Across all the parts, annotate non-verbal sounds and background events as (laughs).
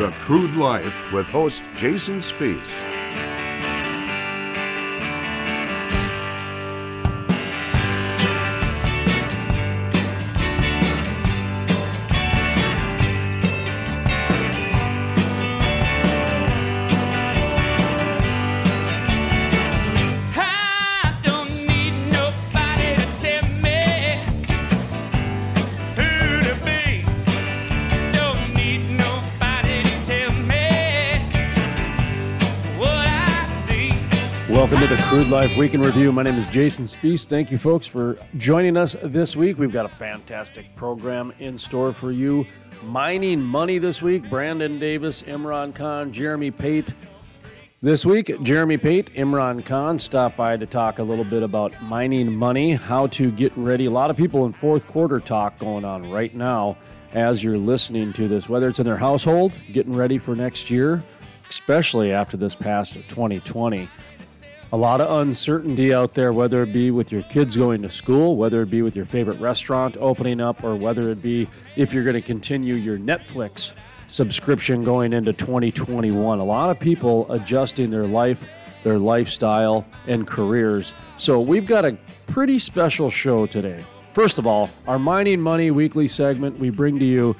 The Crude Life with host Jason Spiess. Life Week in Review. My name is Jason Spiess. Thank you, folks, for joining us this week. We've got a fantastic program in store for you. Mining money this week. Brandon Davis, Imran Khan, Jeremy Pate. This week, Jeremy Pate, Imran Khan stopped by to talk a little bit about mining money, how to get ready. A lot of people in fourth quarter talk going on right now as you're listening to this, whether it's in their household, getting ready for next year, especially after this past 2020 a lot of uncertainty out there, whether it be with your kids going to school, whether it be with your favorite restaurant opening up, or whether it be if you're going to continue your Netflix subscription going into 2021. A lot of people adjusting their life, their lifestyle, and careers. So we've got a pretty special show today. First of all, our Mining Money weekly segment we bring to you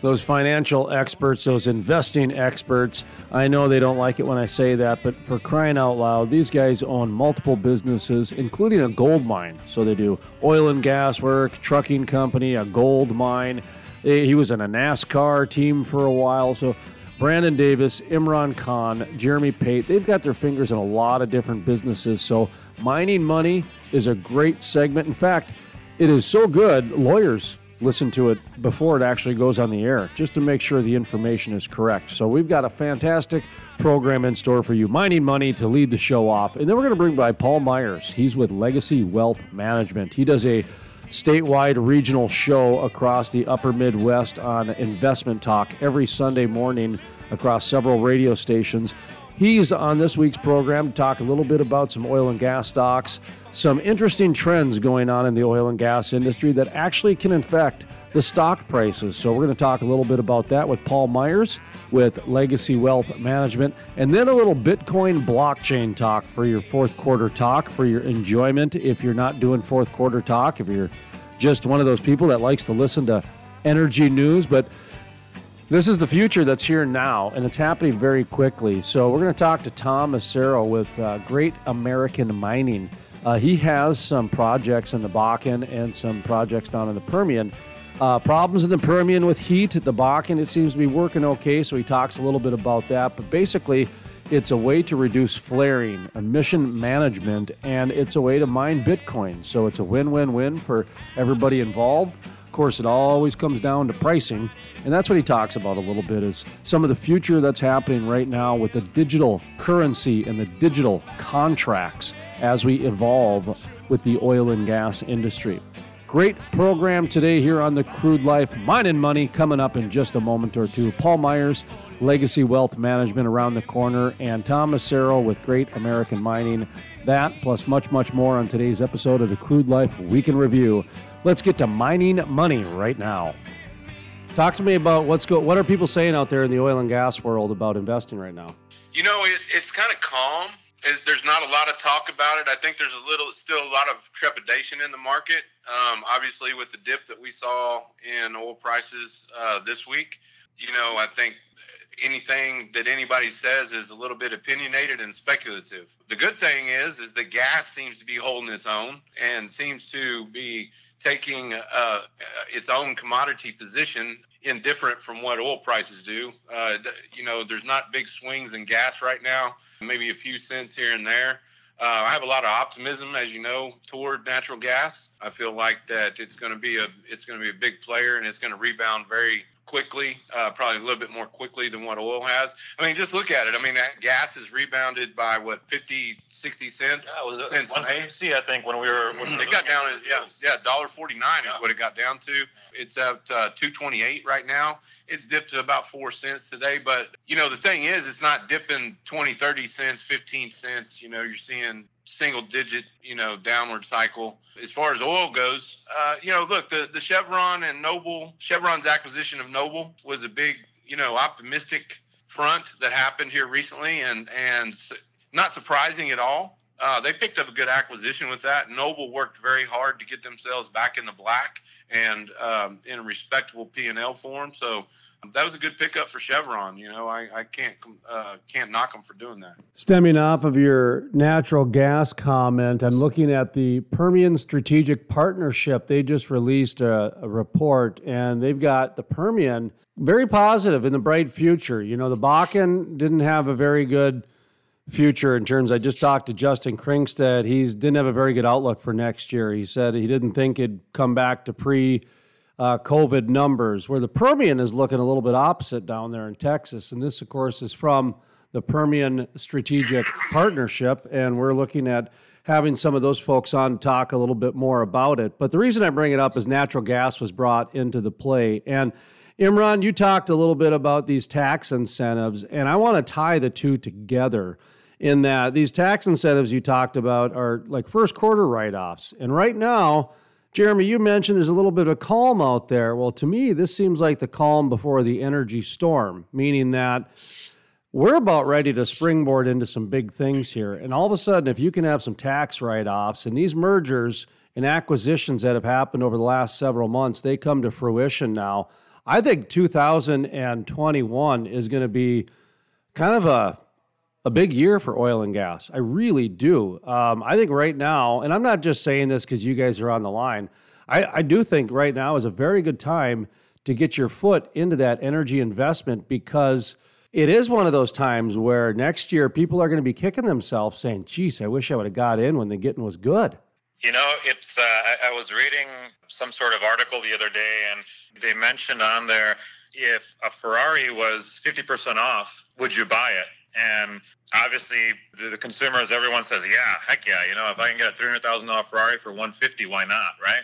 those financial experts, those investing experts. I know they don't like it when I say that, but for crying out loud, these guys own multiple businesses, including a gold mine. So they do oil and gas work, trucking company, a gold mine. He was in a NASCAR team for a while. So Brandon Davis, Imran Khan, Jeremy Pate, they've got their fingers in a lot of different businesses. So mining money is a great segment. In fact, it is so good, lawyers listen to it before it actually goes on the air, just to make sure the information is correct. So we've got a fantastic program in store for you. Mining Money to lead the show off. And then we're going to bring by Paul Meyers. He's with Legacy Wealth Management. He does a statewide regional show across the upper Midwest on investment talk every Sunday morning across several radio stations. He's on this week's program to talk a little bit about some oil and gas stocks, some interesting trends going on in the oil and gas industry that actually can affect the stock prices. So, we're going to talk a little bit about that with Paul Meyers with Legacy Wealth Management, and then a little Bitcoin blockchain talk for your fourth quarter talk for your enjoyment. If you're not doing fourth quarter talk, if you're just one of those people that likes to listen to energy news, but this is the future that's here now, and it's happening very quickly. So we're going to talk to Tom Macero with uh, Great American Mining. Uh, he has some projects in the Bakken and some projects down in the Permian. Uh, problems in the Permian with heat at the Bakken, it seems to be working okay. So he talks a little bit about that. But basically, it's a way to reduce flaring, emission management, and it's a way to mine Bitcoin. So it's a win win win for everybody involved. Course, it always comes down to pricing, and that's what he talks about a little bit is some of the future that's happening right now with the digital currency and the digital contracts as we evolve with the oil and gas industry. Great program today here on the Crude Life Mining Money coming up in just a moment or two. Paul Meyers, Legacy Wealth Management around the corner, and Tom Macero with Great American Mining. That plus much, much more on today's episode of the Crude Life Week in Review. Let's get to mining money right now. Talk to me about what's go. What are people saying out there in the oil and gas world about investing right now? You know, it, it's kind of calm. It, there's not a lot of talk about it. I think there's a little, still a lot of trepidation in the market. Um, obviously, with the dip that we saw in oil prices uh, this week, you know, I think anything that anybody says is a little bit opinionated and speculative. The good thing is, is the gas seems to be holding its own and seems to be taking uh, its own commodity position indifferent from what oil prices do. Uh, you know, there's not big swings in gas right now, maybe a few cents here and there. Uh, I have a lot of optimism, as you know, toward natural gas. I feel like that it's going to be a it's going to be a big player and it's going to rebound very quickly, uh, probably a little bit more quickly than what oil has. I mean, just look at it. I mean, that gas has rebounded by what 50, 60 cents Yeah, it was since May. 160, I think, when we were. When It got down at yeah yeah dollar forty nine is what it got down to. It's at uh, two twenty eight right now. It's dipped to about four cents today. But you know the thing is, it's not dipping 20, 30 cents, fifteen cents. You know you're seeing single digit you know downward cycle. As far as oil goes, uh, you know look the the Chevron and Noble Chevron's acquisition of Noble was a big you know optimistic front that happened here recently, and and not surprising at all. Uh, they picked up a good acquisition with that. Noble worked very hard to get themselves back in the black and um, in a respectable P and L form. So um, that was a good pickup for Chevron. You know, I, I can't uh, can't knock them for doing that. Stemming off of your natural gas comment, I'm looking at the Permian Strategic Partnership. They just released a, a report, and they've got the Permian very positive in the bright future. You know, the Bakken didn't have a very good future in terms. I just talked to Justin Kringstad. He didn't have a very good outlook for next year. He said he didn't think it'd come back to pre uh, COVID numbers, where the Permian is looking a little bit opposite down there in Texas. And this, of course, is from the Permian Strategic Partnership. And we're looking at having some of those folks on talk a little bit more about it. But the reason I bring it up is natural gas was brought into the play. And Imran, you talked a little bit about these tax incentives, and I want to tie the two together in that these tax incentives you talked about are like first quarter write offs. And right now, Jeremy, you mentioned there's a little bit of calm out there. Well, to me, this seems like the calm before the energy storm, meaning that we're about ready to springboard into some big things here. And all of a sudden, if you can have some tax write offs and these mergers and acquisitions that have happened over the last several months, they come to fruition now. I think 2021 is going to be kind of a a big year for oil and gas. I really do. Um, I think right now, and I'm not just saying this because you guys are on the line. I, I do think right now is a very good time to get your foot into that energy investment because it is one of those times where next year people are going to be kicking themselves saying, geez, I wish I would have got in when the getting was good. You know, it's. Uh, I, I was reading some sort of article the other day, and they mentioned on there if a Ferrari was fifty percent off, would you buy it? And obviously, the, the consumers, everyone says, yeah, heck yeah. You know, if I can get a three hundred thousand dollar Ferrari for one fifty, why not, right?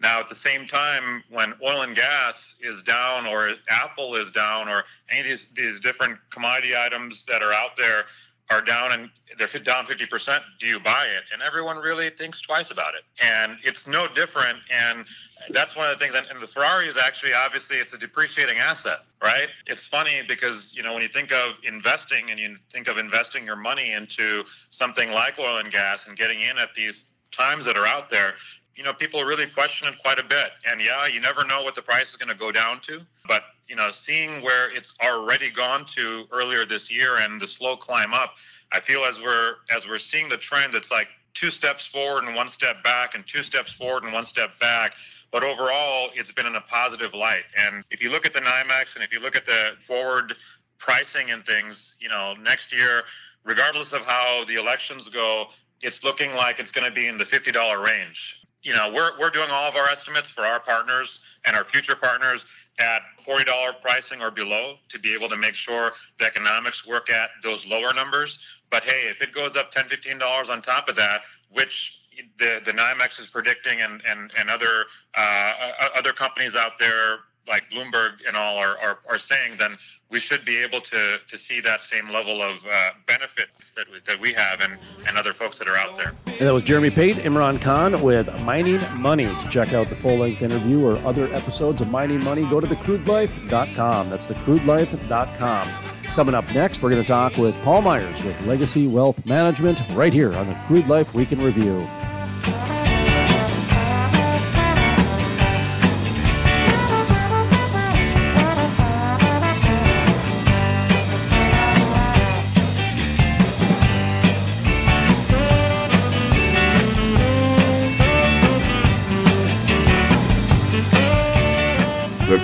Now, at the same time, when oil and gas is down, or Apple is down, or any of these these different commodity items that are out there are down and they're down 50%, do you buy it? And everyone really thinks twice about it. And it's no different. And that's one of the things. And, the Ferrari is actually, obviously, it's a depreciating asset, right? It's funny because, you know, when you think of investing and you think of investing your money into something like oil and gas and getting in at these times that are out there, you know, people really question it quite a bit. And yeah, you never know what the price is going to go down to. But, you know, seeing where it's already gone to earlier this year and the slow climb up, I feel as we're as we're seeing the trend, it's like two steps forward and one step back and two steps forward and one step back. But overall, it's been in a positive light. And if you look at the NYMEX and if you look at the forward pricing and things, you know, next year, regardless of how the elections go, it's looking like it's going to be in the $50 range. You know, we're, we're doing all of our estimates for our partners and our future partners at $40 pricing or below to be able to make sure the economics work at those lower numbers. But hey, if it goes up $10, $15 on top of that, which the, the NYMEX is predicting and, and, and other, uh, other companies out there like Bloomberg and all are, are, are saying, then we should be able to, to see that same level of uh, benefits that we, that we have and, and other folks that are out there. And that was Jeremy Pate, Imran Khan with Mining Money. To check out the full length interview or other episodes of Mining Money, go to thecrudelife.com. That's thecrudelife.com. Coming up next, we're going to talk with Paul Meyers with Legacy Wealth Management right here on the Crude Life Week in Review.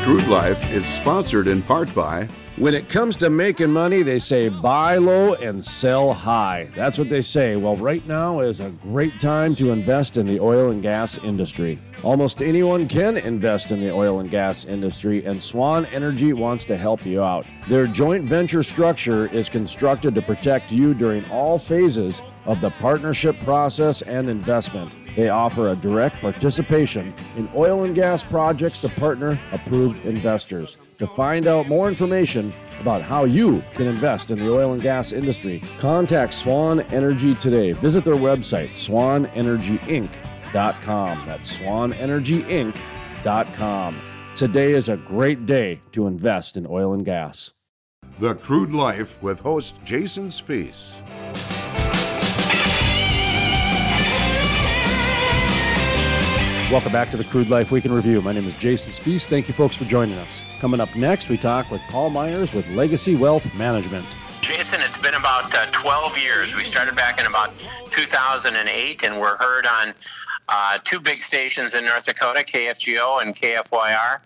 Crude Life is sponsored in part by When it comes to making money, they say buy low and sell high. That's what they say. Well, right now is a great time to invest in the oil and gas industry. Almost anyone can invest in the oil and gas industry, and Swan Energy wants to help you out. Their joint venture structure is constructed to protect you during all phases of the partnership process and investment. They offer a direct participation in oil and gas projects to partner approved investors. To find out more information about how you can invest in the oil and gas industry, contact Swan Energy today. Visit their website, swanenergyinc.com. That's swanenergyinc.com. Today is a great day to invest in oil and gas. The Crude Life with host Jason Spiess. Welcome back to the Crude Life Week in Review. My name is Jason Spiess. Thank you, folks, for joining us. Coming up next, we talk with Paul Meyers with Legacy Wealth Management. Jason, it's been about uh, 12 years. We started back in about 2008, and we're heard on uh, two big stations in North Dakota, KFGO and KFYR.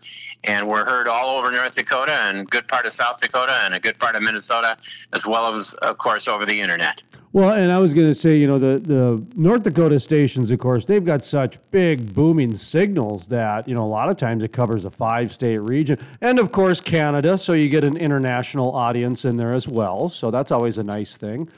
And we're heard all over North Dakota and good part of South Dakota and a good part of Minnesota, as well as, of course, over the internet. Well, and I was going to say, you know, the, the North Dakota stations, of course, they've got such big booming signals that, you know, a lot of times it covers a five state region. And of course, Canada. So you get an international audience in there as well. So that's always a nice thing.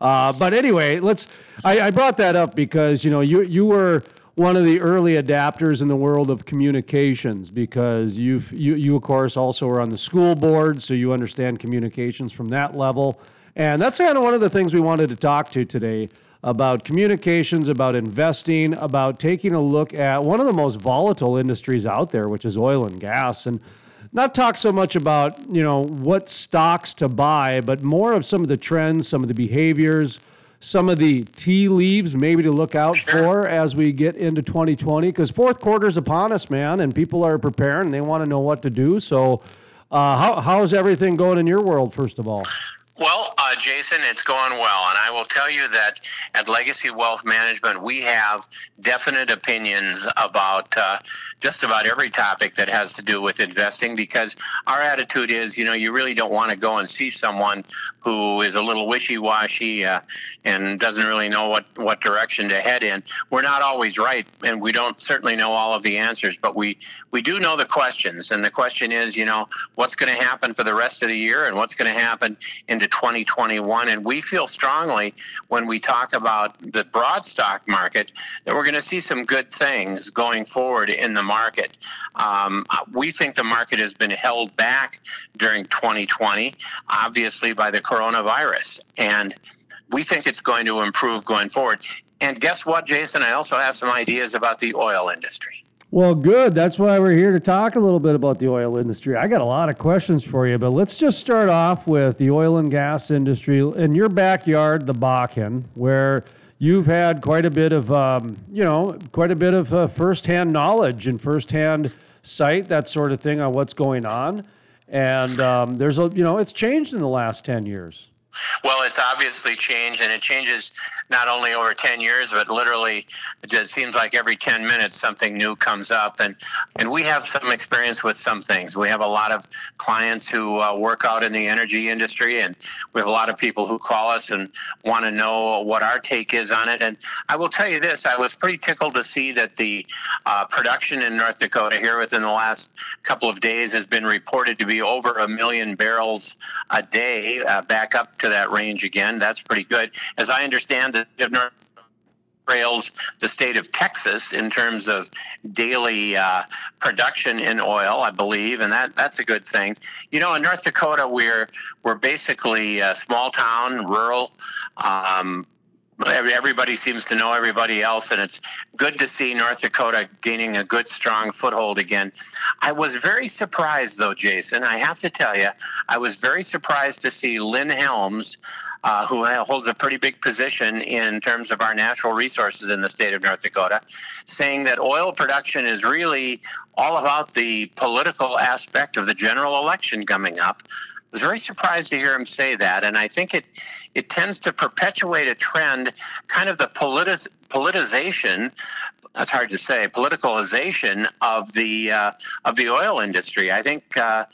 Uh, but anyway, let's, I, I brought that up because, you know, you, you were one of the early adapters in the world of communications because you've, you, you, of course, also are on the school board. So you understand communications from that level. And that's kind of one of the things we wanted to talk to today about communications, about investing, about taking a look at one of the most volatile industries out there, which is oil and gas. And not talk so much about, you know, what stocks to buy, but more of some of the trends, some of the behaviors, some of the tea leaves maybe to look out for as we get into 2020 because fourth quarter's upon us, man, and people are preparing and they want to know what to do. So, uh, how, how's everything going in your world, first of all? Well, uh, Jason, it's going well. And I will tell you that at Legacy Wealth Management, we have definite opinions about uh, just about every topic that has to do with investing because our attitude is, you know, you really don't want to go and see someone who is a little wishy washy uh, and doesn't really know what, what direction to head in. We're not always right, and we don't certainly know all of the answers, but we, we do know the questions. And the question is, you know, what's going to happen for the rest of the year and what's going to happen into 2021. And we feel strongly when we talk about the broad stock market that we're going to see some good things going forward in the market. Um, we think the market has been held back during 2020, obviously by the coronavirus. And we think it's going to improve going forward. And guess what, Jason? I also have some ideas about the oil industry. Well, good. That's why we're here to talk a little bit about the oil industry. I got a lot of questions for you, but let's just start off with the oil and gas industry in your backyard, the Bakken, where you've had quite a bit of, um, you know, quite a bit of uh, firsthand knowledge and firsthand sight, that sort of thing, on what's going on. And um, there's a, you know, it's changed in the last ten years. Well, it's obviously changed, and it changes not only over 10 years, but literally, it seems like every 10 minutes something new comes up. And, and we have some experience with some things. We have a lot of clients who uh, work out in the energy industry, and we have a lot of people who call us and want to know what our take is on it. And I will tell you this I was pretty tickled to see that the uh, production in North Dakota here within the last couple of days has been reported to be over a million barrels a day, uh, back up to that range again. That's pretty good. As I understand, North trails the state of Texas in terms of daily uh, production in oil, I believe, and that that's a good thing. You know, in North Dakota, we're we're basically a small town, rural. Um, Everybody seems to know everybody else, and it's good to see North Dakota gaining a good, strong foothold again. I was very surprised, though, Jason. I have to tell you, I was very surprised to see Lynn Helms, uh, who holds a pretty big position in terms of our natural resources in the state of North Dakota, saying that oil production is really all about the political aspect of the general election coming up. I was very surprised to hear him say that, and I think it it tends to perpetuate a trend, kind of the politic, politicization. That's hard to say. Politicalization of the uh, of the oil industry. I think. Uh,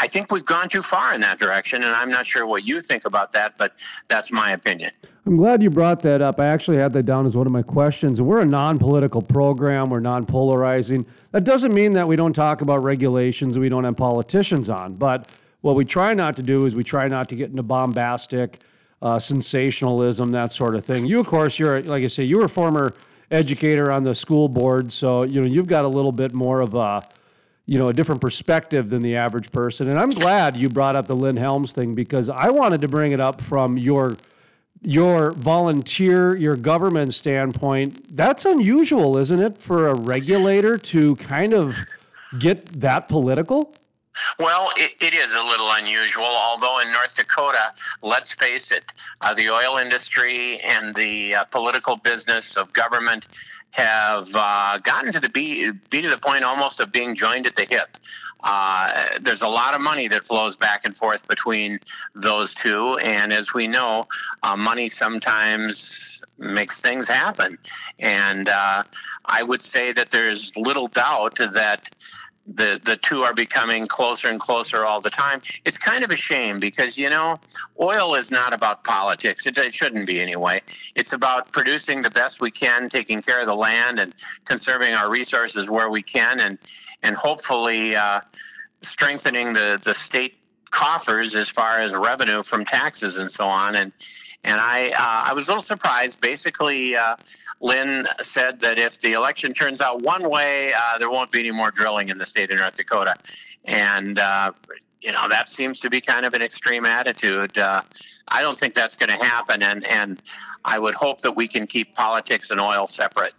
I think we've gone too far in that direction, and I'm not sure what you think about that, but that's my opinion. I'm glad you brought that up. I actually had that down as one of my questions. We're a non political program, we're non polarizing. That doesn't mean that we don't talk about regulations we don't have politicians on. But what we try not to do is we try not to get into bombastic, uh, sensationalism, that sort of thing. You, of course, you're, like I say, you were a former educator on the school board. So, you know, you've got a little bit more of a, you know, a different perspective than the average person. And I'm glad you brought up the Lynn Helms thing because I wanted to bring it up from your your volunteer, your government standpoint. That's unusual, isn't it, for a regulator to kind of get that political? Well, it, it is a little unusual, although in North Dakota, let's face it, uh, the oil industry and the uh, political business of government have uh, gotten to the be, to the point almost of being joined at the hip. Uh, there's a lot of money that flows back and forth between those two, and as we know, uh, money sometimes makes things happen. And uh, I would say that there's little doubt that the the two are becoming closer and closer all the time. It's kind of a shame because you know, oil is not about politics. It, it, shouldn't be anyway. It's about producing the best we can, taking care of the land, and conserving our resources where we can, and and hopefully uh, strengthening the the state coffers as far as revenue from taxes and so on. And and I, uh, I was a little surprised. Basically, uh, Lynn said that if the election turns out one way, uh, there won't be any more drilling in the state of North Dakota. And, uh, you know, that seems to be kind of an extreme attitude. Uh, I don't think that's going to happen. And, and I would hope that we can keep politics and oil separate.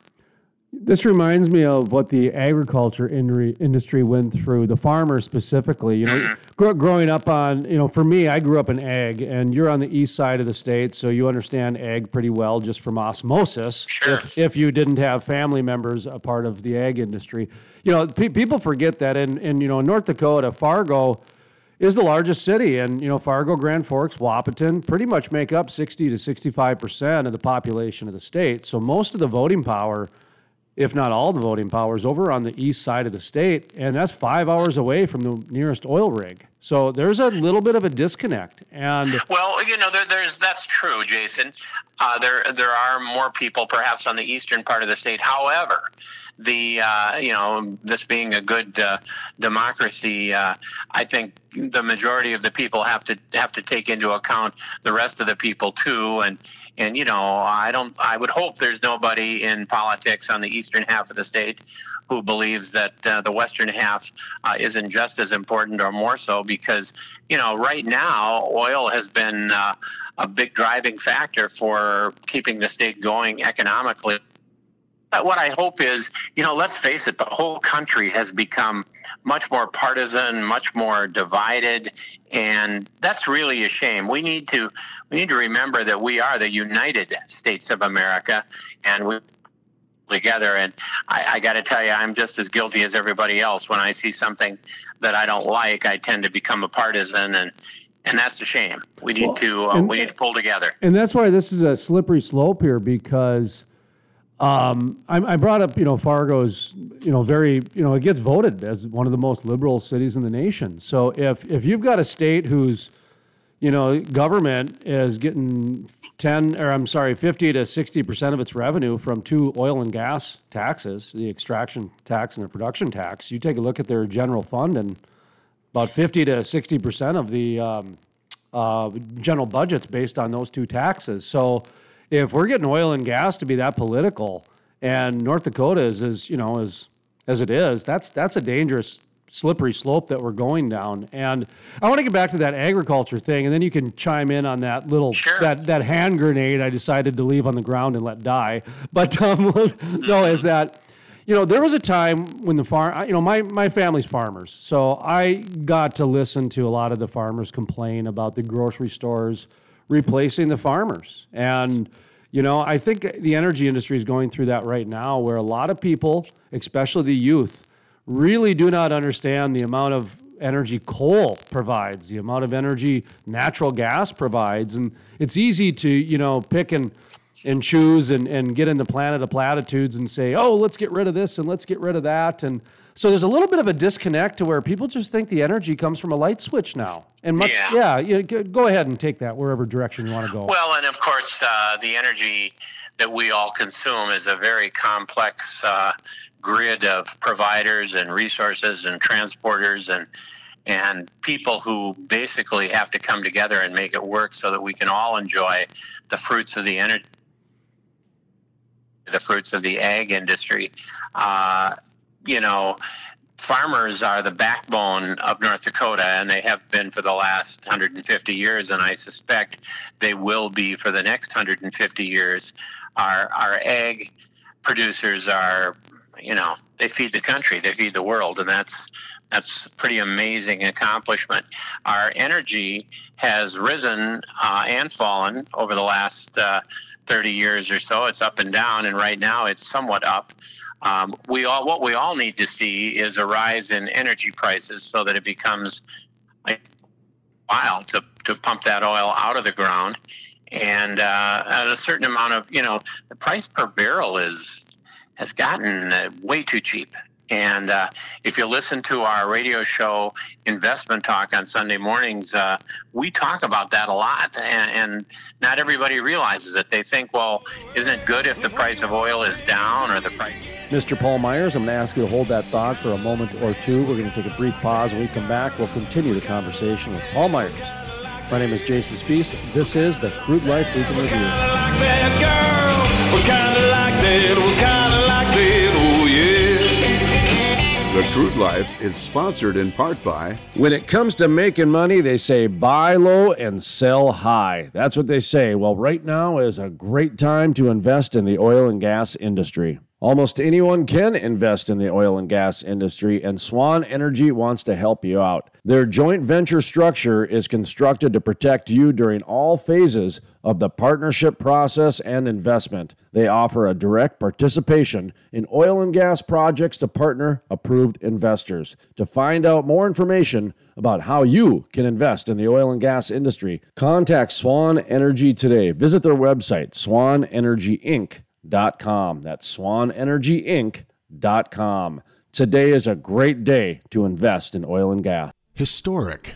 This reminds me of what the agriculture industry went through, the farmers specifically. You know, mm-hmm. growing up on, you know, for me, I grew up in ag, and you're on the east side of the state, so you understand ag pretty well just from osmosis. Sure. If, if you didn't have family members a part of the ag industry, you know, pe- people forget that in, in, you know, North Dakota, Fargo is the largest city, and you know, Fargo, Grand Forks, Wahpeton pretty much make up 60 to 65 percent of the population of the state. So most of the voting power if not all the voting powers, over on the east side of the state, and that's five hours away from the nearest oil rig. So there's a little bit of a disconnect. And well, you know, there, there's that's true, Jason. Uh, there there are more people perhaps on the eastern part of the state. However, the uh, you know this being a good uh, democracy, uh, I think the majority of the people have to have to take into account the rest of the people too. And and you know I don't I would hope there's nobody in politics on the eastern half of the state who believes that uh, the western half uh, isn't just as important or more so because you know right now oil has been uh, a big driving factor for keeping the state going economically but what I hope is, you know, let's face it, the whole country has become much more partisan, much more divided, and that's really a shame. We need to we need to remember that we are the United States of America, and we together. And I, I got to tell you, I'm just as guilty as everybody else. When I see something that I don't like, I tend to become a partisan, and and that's a shame. We need well, to uh, we need to pull together. And that's why this is a slippery slope here because um, I, I, brought up, you know, Fargo's, you know, very, you know, it gets voted as one of the most liberal cities in the nation. So if if you've got a state whose, you know, government is getting ten or I'm sorry, fifty to sixty percent of its revenue from two oil and gas taxes, the extraction tax and the production tax, you take a look at their general fund and about fifty to sixty percent of the um, uh, general budget's based on those two taxes. So if we're getting oil and gas to be that political, and North Dakota is as you know as as it is, that's that's a dangerous slippery slope that we're going down. And I want to get back to that agriculture thing, and then you can chime in on that little sure. that that hand grenade I decided to leave on the ground and let die. But um, (laughs) no, is that you know there was a time when the farm you know my my family's farmers, so I got to listen to a lot of the farmers complain about the grocery stores replacing the farmers. And, you know, I think the energy industry is going through that right now where a lot of people, especially the youth, really do not understand the amount of energy coal provides, the amount of energy natural gas provides. And it's easy to, you know, pick and and choose and, and get in the planet of platitudes and say, oh, let's get rid of this and let's get rid of that. And so there's a little bit of a disconnect to where people just think the energy comes from a light switch now. And much, yeah, yeah go ahead and take that wherever direction you want to go. Well, and of course, uh, the energy that we all consume is a very complex uh, grid of providers and resources and transporters and and people who basically have to come together and make it work so that we can all enjoy the fruits of the energy the fruits of the ag industry. Uh, you know, farmers are the backbone of North Dakota, and they have been for the last 150 years, and I suspect they will be for the next 150 years. Our our ag producers are you know, they feed the country, they feed the world, and that's that's a pretty amazing accomplishment. Our energy has risen uh, and fallen over the last uh, 30 years or so. It's up and down, and right now it's somewhat up. Um, we all what we all need to see is a rise in energy prices so that it becomes like while to, to pump that oil out of the ground. And uh, at a certain amount of you know the price per barrel is has gotten uh, way too cheap and uh, if you listen to our radio show investment talk on sunday mornings uh, we talk about that a lot and, and not everybody realizes it they think well isn't it good if the price of oil is down or the price Mr. Paul Meyers, I'm going to ask you to hold that thought for a moment or two. We're going to take a brief pause. When we come back, we'll continue the conversation with Paul Meyers. My name is Jason Spiess. This is the Crude Life Week in Review. Crude Life is sponsored in part by When it comes to making money, they say buy low and sell high. That's what they say. Well, right now is a great time to invest in the oil and gas industry. Almost anyone can invest in the oil and gas industry, and Swan Energy wants to help you out. Their joint venture structure is constructed to protect you during all phases of the partnership process and investment. They offer a direct participation in oil and gas projects to partner approved investors. To find out more information about how you can invest in the oil and gas industry, contact Swan Energy today. Visit their website, swanenergyinc.com. That's swanenergyinc.com. Today is a great day to invest in oil and gas. Historic,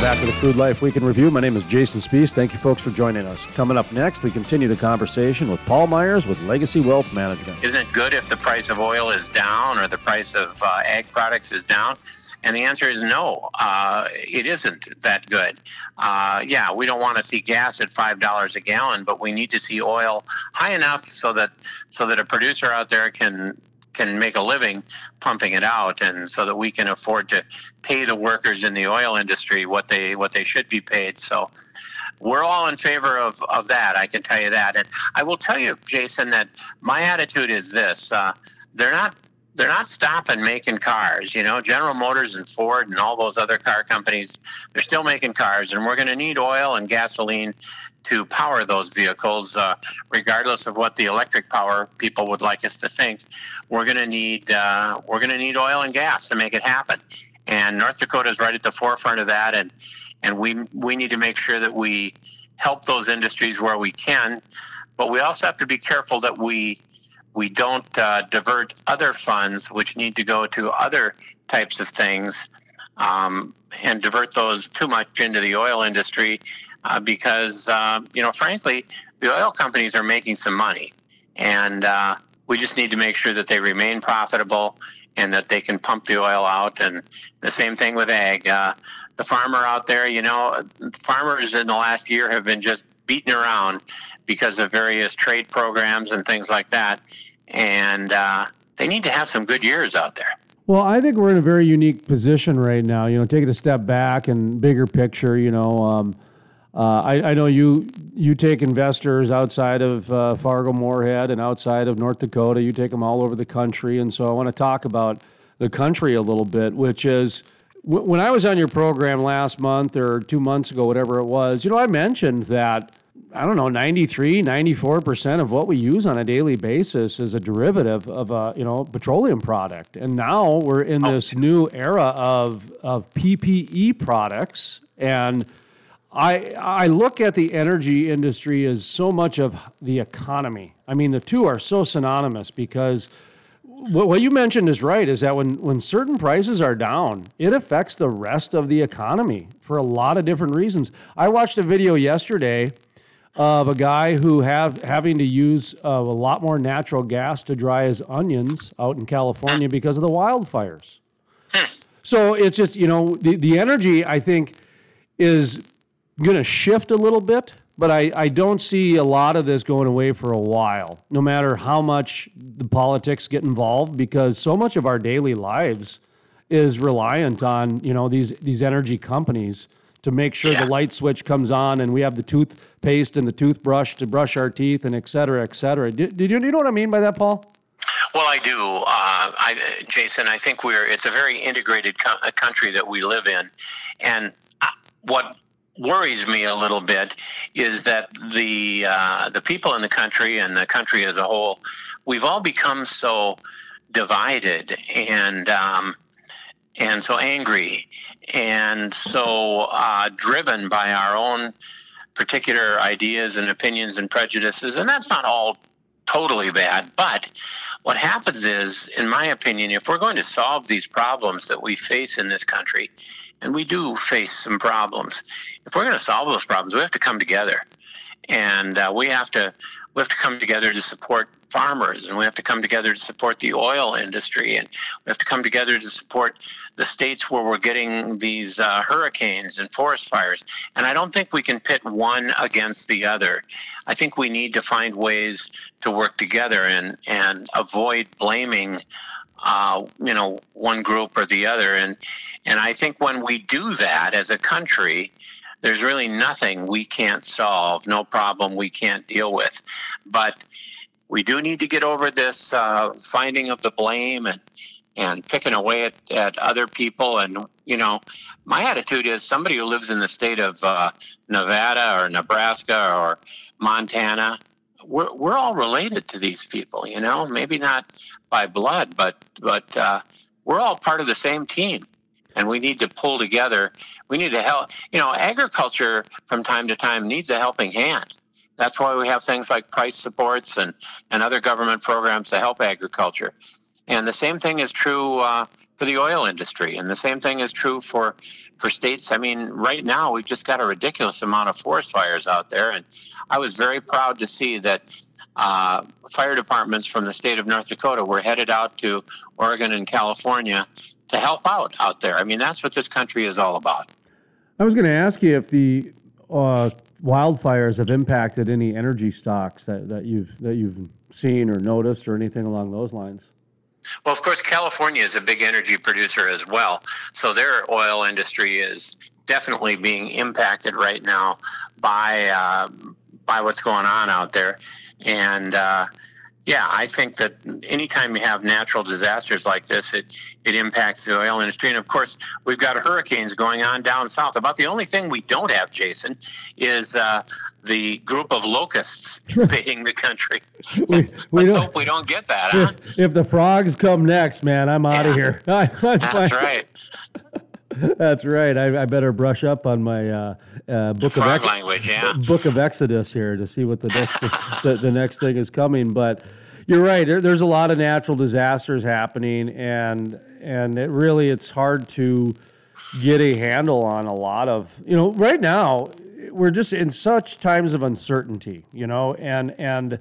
Back to the Crude Life Week in Review. My name is Jason Spiess. Thank you, folks, for joining us. Coming up next, we continue the conversation with Paul Meyers with Legacy Wealth Management. isn't it good if the price of oil is down or the price of uh, ag products is down? And the answer is no, uh, it isn't that good. Uh, yeah, we don't want to see gas at five dollars a gallon, but we need to see oil high enough so that so that a producer out there can can make a living pumping it out, and so that we can afford to pay the workers in the oil industry what they what they should be paid. So we're all in favor of, of that. I can tell you that. And I will tell you, Jason, that my attitude is this: uh, they're not they're not stopping making cars. You know, General Motors and Ford and all those other car companies, they're still making cars, and we're going to need oil and gasoline to power those vehicles, uh, regardless of what the electric power people would like us to think. We're going to need uh, we're going to need oil and gas to make it happen. And North Dakota is right at the forefront of that, and and we we need to make sure that we help those industries where we can, but we also have to be careful that we we don't uh, divert other funds which need to go to other types of things um, and divert those too much into the oil industry uh, because uh, you know frankly the oil companies are making some money. And uh, we just need to make sure that they remain profitable and that they can pump the oil out. And the same thing with ag. Uh, the farmer out there you know farmers in the last year have been just beaten around because of various trade programs and things like that and uh, they need to have some good years out there Well, I think we're in a very unique position right now. You know, taking a step back and bigger picture. You know, um, uh, I, I know you you take investors outside of uh, Fargo Moorhead and outside of North Dakota. You take them all over the country, and so I want to talk about the country a little bit, which is. wh- When I was on your program last month or two months ago, whatever it was, you know, I mentioned that I don't know, 93, 94% of what we use on a daily basis is a derivative of a, you know, petroleum product. And now we're in oh. this new era of, of PPE products. And I, I look at the energy industry as so much of the economy. I mean, the two are so synonymous because what, what you mentioned is right is that when, when certain prices are down, it affects the rest of the economy for a lot of different reasons. I watched a video yesterday of a guy who have having to use uh, a lot more natural gas to dry his onions out in California because of the wildfires. So it's just you know the the energy I think is going to shift a little bit, but I, I don't see a lot of this going away for a while, no matter how much the politics get involved, because so much of our daily lives is reliant on you know these these energy companies to make sure Yeah. the light switch comes on and we have the toothpaste and the toothbrush to brush our teeth and et cetera, et cetera. Did, did you, do you know what I mean by that, Paul? Well, I do, uh, I, Jason. I think we're it's a very integrated co- uh, country that we live in, and uh, what worries me a little bit is that the uh, the people in the country and the country as a whole, we've all become so divided and um, and so angry and so uh, driven by our own particular ideas and opinions and prejudices, and that's not all totally bad, but what happens is, in my opinion, if we're going to solve these problems that we face in this country, and we do face some problems, if we're going to solve those problems, we have to come together, and uh, we have to we have to come together to support farmers, and we have to come together to support the oil industry, and we have to come together to support the states where we're getting these uh, hurricanes and forest fires. And I don't think we can pit one against the other. I think we need to find ways to work together and and avoid blaming, uh, you know, one group or the other. And and I think when we do that as a country, there's really nothing we can't solve, no problem we can't deal with. But we do need to get over this uh, finding of the blame and and picking away at, at other people. And you know, my attitude is somebody who lives in the state of uh, Nevada or Nebraska or Montana. We're, we're all related to these people, you know. Maybe not by blood, but but uh, we're all part of the same team, and we need to pull together. We need to help. You know, agriculture from time to time needs a helping hand. That's why we have things like price supports and, and other government programs to help agriculture. And the same thing is true uh, for the oil industry, and the same thing is true for for states. I mean, right now we've just got a ridiculous amount of forest fires out there, and I was very proud to see that uh, fire departments from the state of North Dakota were headed out to Oregon and California to help out out there. I mean, that's what this country is all about. I was going to ask you if the uh, wildfires have impacted any energy stocks that, that you've that you've seen or noticed or anything along those lines. Well, of course, California is a big energy producer as well. So their oil industry is definitely being impacted right now by uh, by what's going on out there. And uh, yeah, I think that anytime you have natural disasters like this, it it impacts the oil industry. And of course, we've got hurricanes going on down south. About the only thing we don't have, Jason, is uh, the group of locusts (laughs) invading the country. We, we (laughs) Let's don't, hope we don't get that, huh? if, if the frogs come next, man, I'm out of Yeah. here. (laughs) That's right. That's right. I, I better brush up on my uh, uh, book of Ex- language, yeah. book of Exodus here to see what the next the, the next thing is coming. But you're right. There, there's a lot of natural disasters happening, and and it really it's hard to get a handle on a lot of you know right now we're just in such times of uncertainty you know and and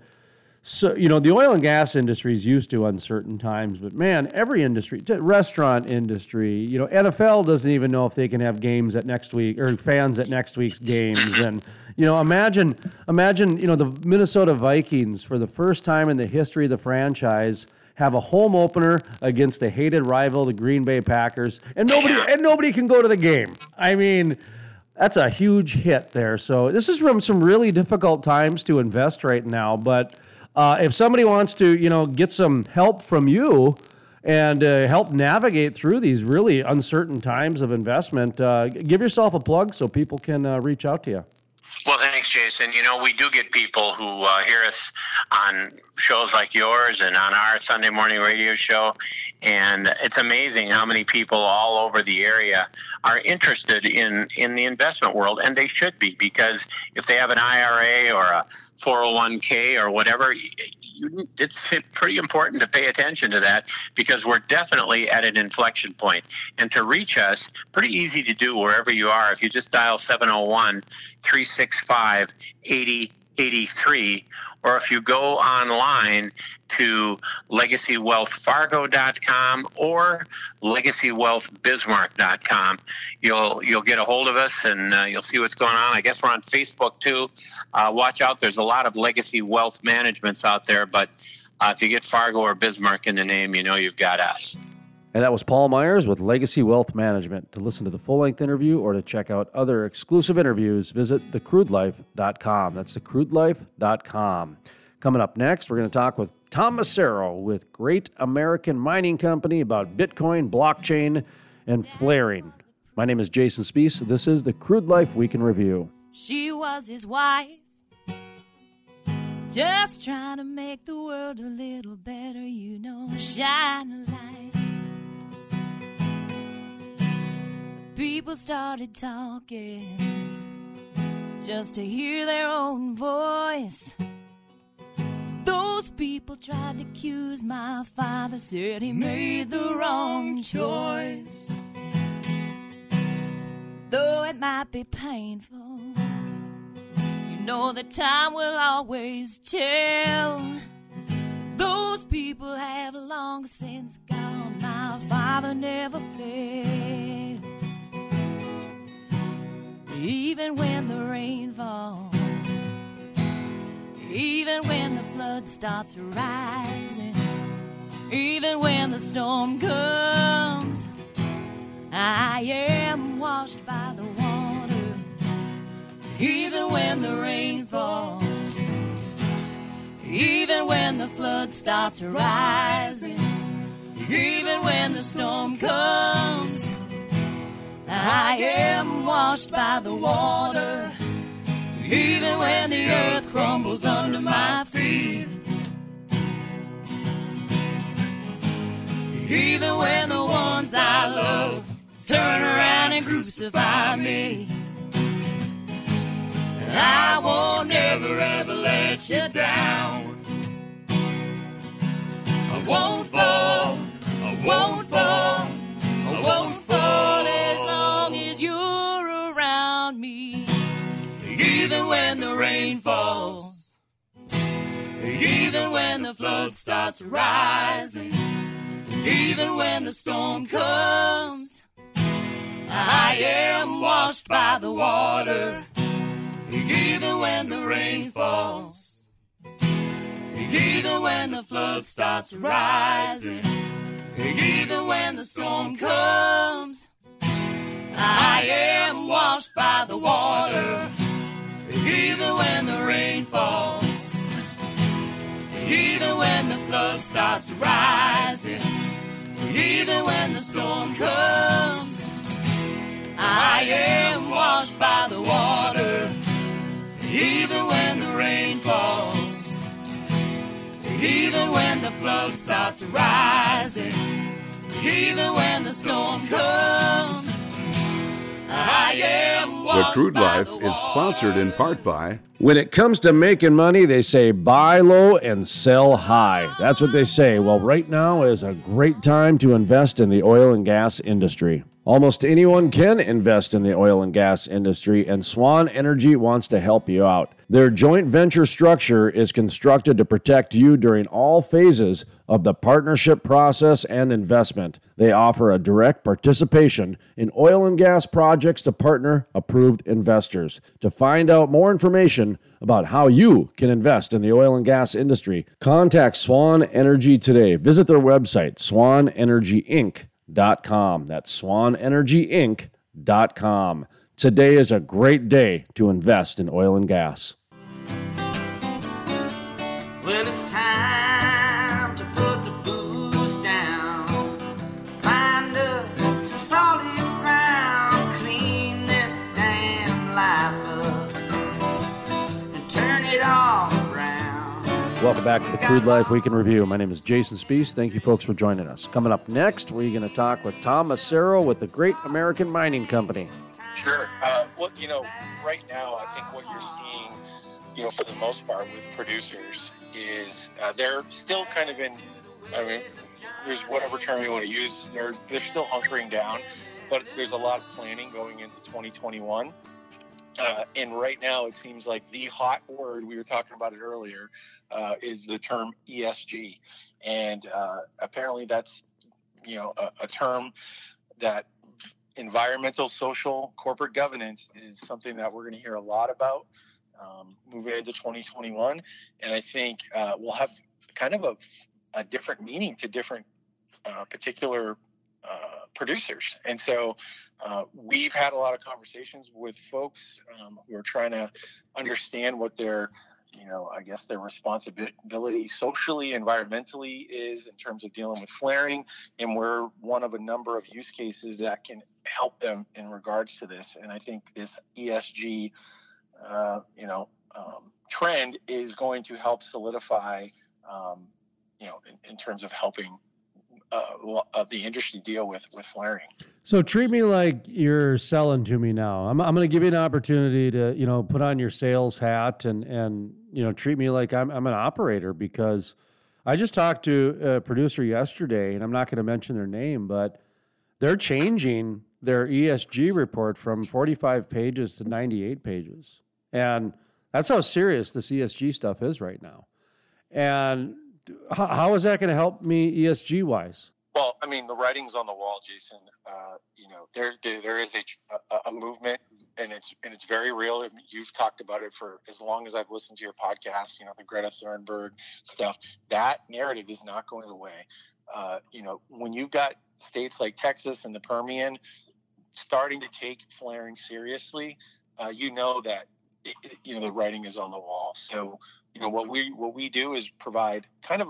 so you know the oil and gas industry is used to uncertain times but man every industry restaurant industry you know nfl doesn't even know if they can have games at next week or fans at next week's games and you know imagine imagine you know the minnesota vikings for the first time in the history of the franchise have a home opener against the hated rival the green bay packers and nobody and nobody can go to the game i mean that's a huge hit there. So this is from some really difficult times to invest right now. But uh, if somebody wants to, you know, get some help from you and uh, help navigate through these really uncertain times of investment, uh, give yourself a plug so people can uh, reach out to you. Well, thanks, Jason. You know, we do get people who uh, hear us on shows like yours and on our Sunday morning radio show. And it's amazing how many people all over the area are interested in, in the investment world. And they should be, because if they have an IRA or a 401k or whatever, it's pretty important to pay attention to that because we're definitely at an inflection point. And to reach us, pretty easy to do wherever you are. If you just dial 701 365 8083, or if you go online to legacywealthfargo.com or legacywealthbismarck.com. You'll you'll get a hold of us and uh, you'll see what's going on. I guess we're on Facebook too. Uh, watch out, there's a lot of legacy wealth managements out there, but uh, if you get Fargo or Bismarck in the name, you know you've got us. And that was Paul Meyers with Legacy Wealth Management. To listen to the full length interview or to check out other exclusive interviews, visit thecrudelife.com. That's thecrudelife.com. Coming up next, we're going to talk with Tom Massaro with Great American Mining Company about Bitcoin, blockchain, and flaring. My name is Jason Spiess. This is the Crude Life Week in Review. She was his wife, just trying to make the world a little better, you know. Shine a light. People started talking just to hear their own voice. Those people tried to accuse my father, said he made the wrong choice. Though it might be painful, you know that time will always tell. Those people have long since gone. My father never failed. Even when the rain falls, even when the flood starts rising, even when the storm comes, I am washed by the water. Even when the rain falls, even when the flood starts rising, even when the storm comes, I am washed by water. Even when the earth crumbles under my feet. Even when the ones I love turn around and crucify me. I won't ever ever let you down. I won't fall, I won't fall, I won't rain falls, even when the flood starts rising, even when the storm comes, I am washed by the water. Even when the rain falls, even when the flood starts rising, even when the storm comes, I am washed by the water. Even when the rain falls, even when the flood starts rising, even when the storm comes, I am washed by the water. Even when the rain falls, even when the flood starts rising, even when the storm comes, The Crude Life the is sponsored in part by When it comes to making money, they say buy low and sell high. That's what they say. Well, right now is a great time to invest in the oil and gas industry. Almost anyone can invest in the oil and gas industry, and Swan Energy wants to help you out. Their joint venture structure is constructed to protect you during all phases of the partnership process and investment. They offer a direct participation in oil and gas projects to partner approved investors. To find out more information about how you can invest in the oil and gas industry, contact Swan Energy today. Visit their website, swanenergyinc.com. That's swanenergyinc.com. Today is a great day to invest in oil and gas. It's time Welcome back to the Crude Life Week in Review. My name is Jason Spiess. Thank you, folks, for joining us. Coming up next, we're going to talk with Tom Massaro with the Great American Mining Company. Sure. Uh, well, you know, right now, I think what you're seeing you know, for the most part with producers is uh, they're still kind of in, I mean, there's whatever term you want to use, they're, they're still hunkering down, but there's a lot of planning going into 2021. Uh, and right now, it seems like the hot word we were talking about it earlier uh, is the term ESG, and uh, apparently that's you know a, a term that environmental, social, corporate governance is something that we're going to hear a lot about um, moving into 2021, and I think uh, we'll have kind of a, a different meaning to different uh, particular uh, producers. And so uh, we've had a lot of conversations with folks um, who are trying to understand what their, you know, I guess their responsibility socially, environmentally is in terms of dealing with flaring. And we're one of a number of use cases that can help them in regards to this. And I think this ESG, uh, you know, um, trend is going to help solidify, um, you know, in, in terms of helping uh, of the industry deal with with flaring. So treat me like you're selling to me now. I'm, I'm going to give you an opportunity to you know put on your sales hat and and you know treat me like I'm I'm an operator because I just talked to a producer yesterday and I'm not going to mention their name, but they're changing their ESG report from 45 pages to 98 pages, and that's how serious this ESG stuff is right now. And how, is that going to help me ESG wise? Well, I mean, the writing's on the wall, Jason. Uh, you know, there, there, there is a, a, a, movement, and it's and it's very real. You've talked about it for as long as I've listened to your podcast. You know, the Greta Thunberg stuff. That narrative is not going away. Uh, you know, when you've got states like Texas and the Permian starting to take flaring seriously, uh, you know that it, you know the writing is on the wall. So you know what we what we do is provide kind of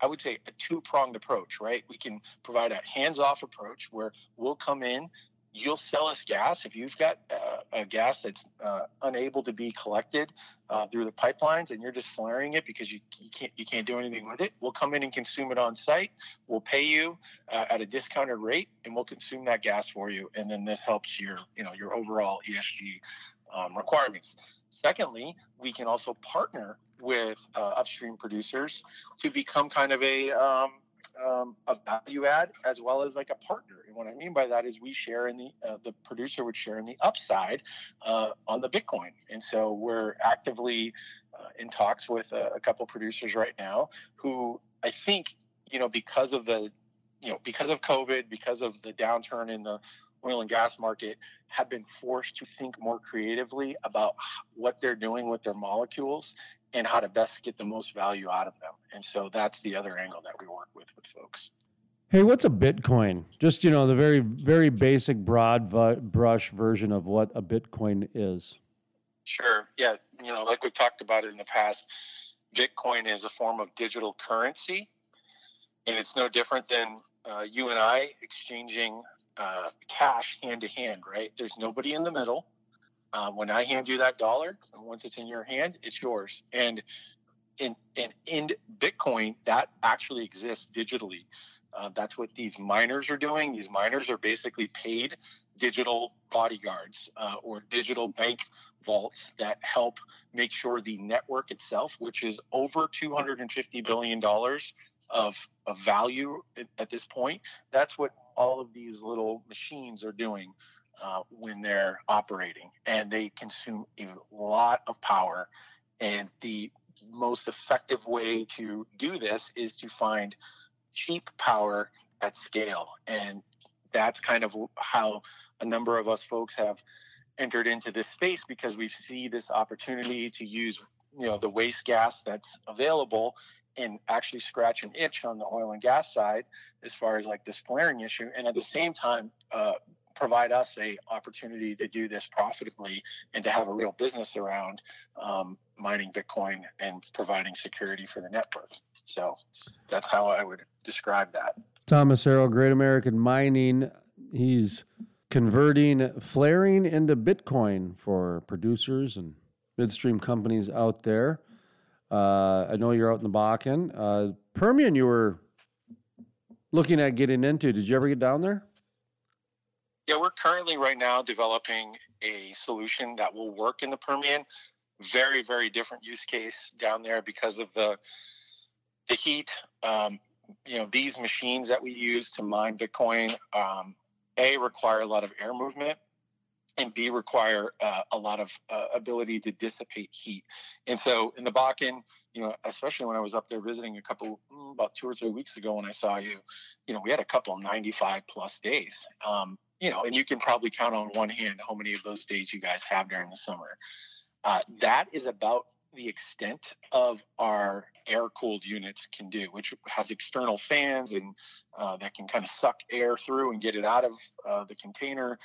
I would say a two pronged approach, right? We can provide a hands off approach where we'll come in, you'll sell us gas. If you've got uh, a gas that's uh, unable to be collected uh, through the pipelines and you're just flaring it because you, you, can't you can't do anything with it we'll come in and consume it on site we'll pay you uh, at a discounted rate and we'll consume that gas for you. And then this helps your you know your overall esg um, requirements secondly we can also partner with uh, upstream producers to become kind of a um, um, a value add as well as like a partner. And what I mean by that is we share in the uh, the producer would share in the upside uh, on the Bitcoin. And so we're actively uh, in talks with a, a couple producers right now who I think you know because of the you know because of COVID, because of the downturn in the oil and gas market have been forced to think more creatively about what they're doing with their molecules and how to best get the most value out of them. And so that's the other angle that we work with with folks. Hey, what's a Bitcoin? Just you know, the very very basic broad v- brush version of what a Bitcoin is. Sure. Yeah. You know, like we've talked about it in the past, Bitcoin is a form of digital currency, and it's no different than uh, you and I exchanging uh, cash hand to hand. Right? There's nobody in the middle uh, when I hand you that dollar, once it's in your hand, it's yours. And in in, in Bitcoin, that actually exists digitally. Uh, that's what these miners are doing. These miners are basically paid digital bodyguards uh, or digital bank vaults that help make sure the network itself, which is over $250 billion of, of value at, at this point, that's what all of these little machines are doing uh, when they're operating, and they consume a lot of power. And the most effective way to do this is to find cheap power at scale, and that's kind of how a number of us folks have entered into this space because we see this opportunity to use you know the waste gas that's available and actually scratch an itch on the oil and gas side as far as like this flaring issue and at the same time uh, provide us a opportunity to do this profitably and to have a real business around um, mining Bitcoin and providing security for the network. So that's how I would describe that. Thomas Harrell, Great American Mining. He's converting flaring into Bitcoin for producers and midstream companies out there. Uh, I know you're out in the Bakken. Uh, Permian, you were looking at getting into. Did you ever get down there? Yeah, we're currently right now developing a solution that will work in the Permian. very very different use case down there because of the the heat. Um, you know, these machines that we use to mine Bitcoin, um, a require a lot of air movement, and B require uh, a lot of uh, ability to dissipate heat. And so in the Bakken, you know, especially when I was up there visiting a couple, mm, about two or three weeks ago when I saw you, you know, we had a couple 95 plus days. Um, you know, and you can probably count on one hand how many of those days you guys have during the summer. Uh, that is about the extent of our air cooled units can do, which has external fans and uh, that can kind of suck air through and get it out of uh, the container.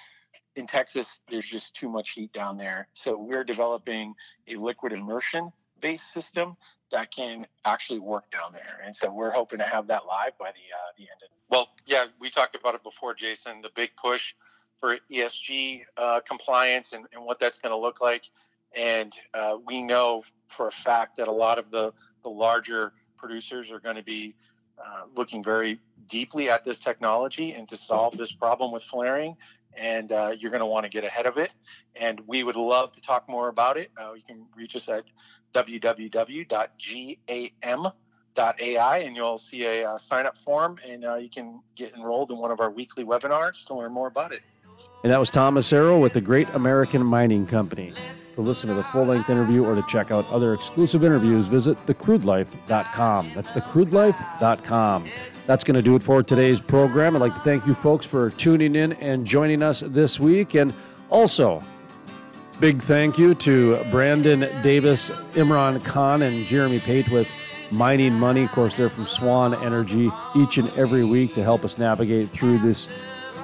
In Texas, there's just too much heat down there. So we're developing a liquid immersion based system that can actually work down there. And so we're hoping to have that live by the uh, the end of. Well, yeah, we talked about it before, Jason. The big push for ESG uh, compliance and, and what that's going to look like. And uh, we know for a fact that a lot of the, the larger producers are going to be uh, looking very deeply at this technology and to solve this problem with flaring. And uh, you're going to want to get ahead of it. And we would love to talk more about it. Uh, you can reach us at www.gam.ai and you'll see a uh, sign up form and uh, you can get enrolled in one of our weekly webinars to learn more about it. And that was Tom Massaro with the Great American Mining Company. To listen to the full length interview or to check out other exclusive interviews, visit thecrudelife.com. That's thecrudelife.com. That's going to do it for today's program. I'd like to thank you folks for tuning in and joining us this week. And also, big thank you to Brandon Davis, Imran Khan, and Jeremy Pate with Mining Money. Of course, they're from Swan Energy each and every week to help us navigate through this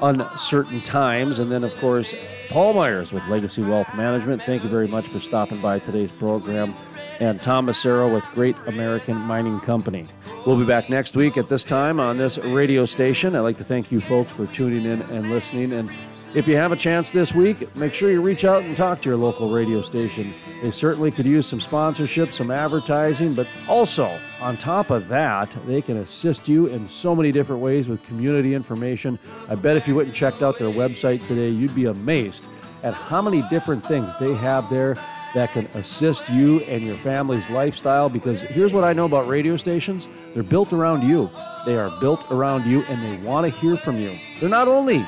uncertain times. And then, of course, Paul Meyers with Legacy Wealth Management. Thank you very much for stopping by today's program. And Tom Massaro with Great American Mining Company. We'll be back next week at this time on this radio station. I'd like to thank you folks for tuning in and listening. And if you have a chance this week, make sure you reach out and talk to your local radio station. They certainly could use some sponsorship, some advertising, but also, on top of that, they can assist you in so many different ways with community information. I bet if you went and checked out their website today, you'd be amazed at how many different things they have there that can assist you and your family's lifestyle. Because here's what I know about radio stations they're built around you. They are built around you and they want to hear from you. They're not only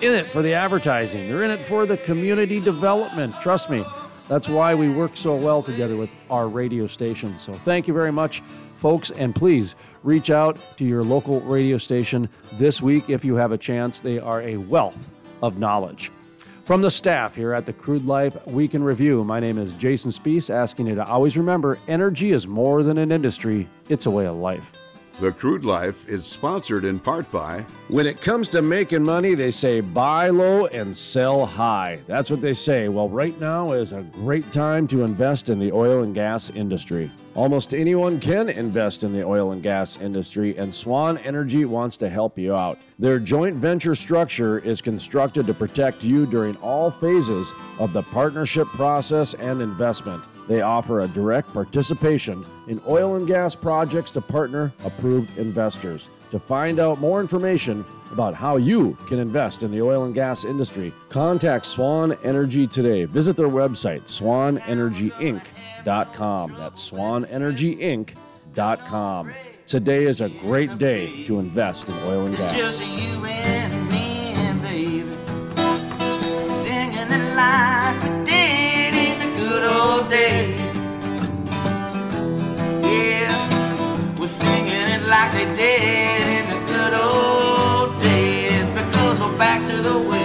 in it for the advertising, they're in it for the community development. Trust me, that's why we work so well together with our radio station. So thank you very much, folks, and please reach out to your local radio station this week if you have a chance. They are a wealth of knowledge. From the staff here at the Crude Life Week in Review, my name is Jason Spiess, asking you to always remember energy is more than an industry, it's a way of life. The Crude Life is sponsored in part by When it comes to making money, they say buy low and sell high. That's what they say. Well, right now is a great time to invest in the oil and gas industry. Almost anyone can invest in the oil and gas industry, and Swan Energy wants to help you out. Their joint venture structure is constructed to protect you during all phases of the partnership process and investment. They offer a direct participation in oil and gas projects to partner approved investors. To find out more information about how you can invest in the oil and gas industry, contact Swan Energy today. Visit their website, swanenergyinc.com. That's swanenergyinc.com. Today is a great day to invest in oil and gas good old days. Yeah, we're singing it like they did in the good old days because we're back to the way.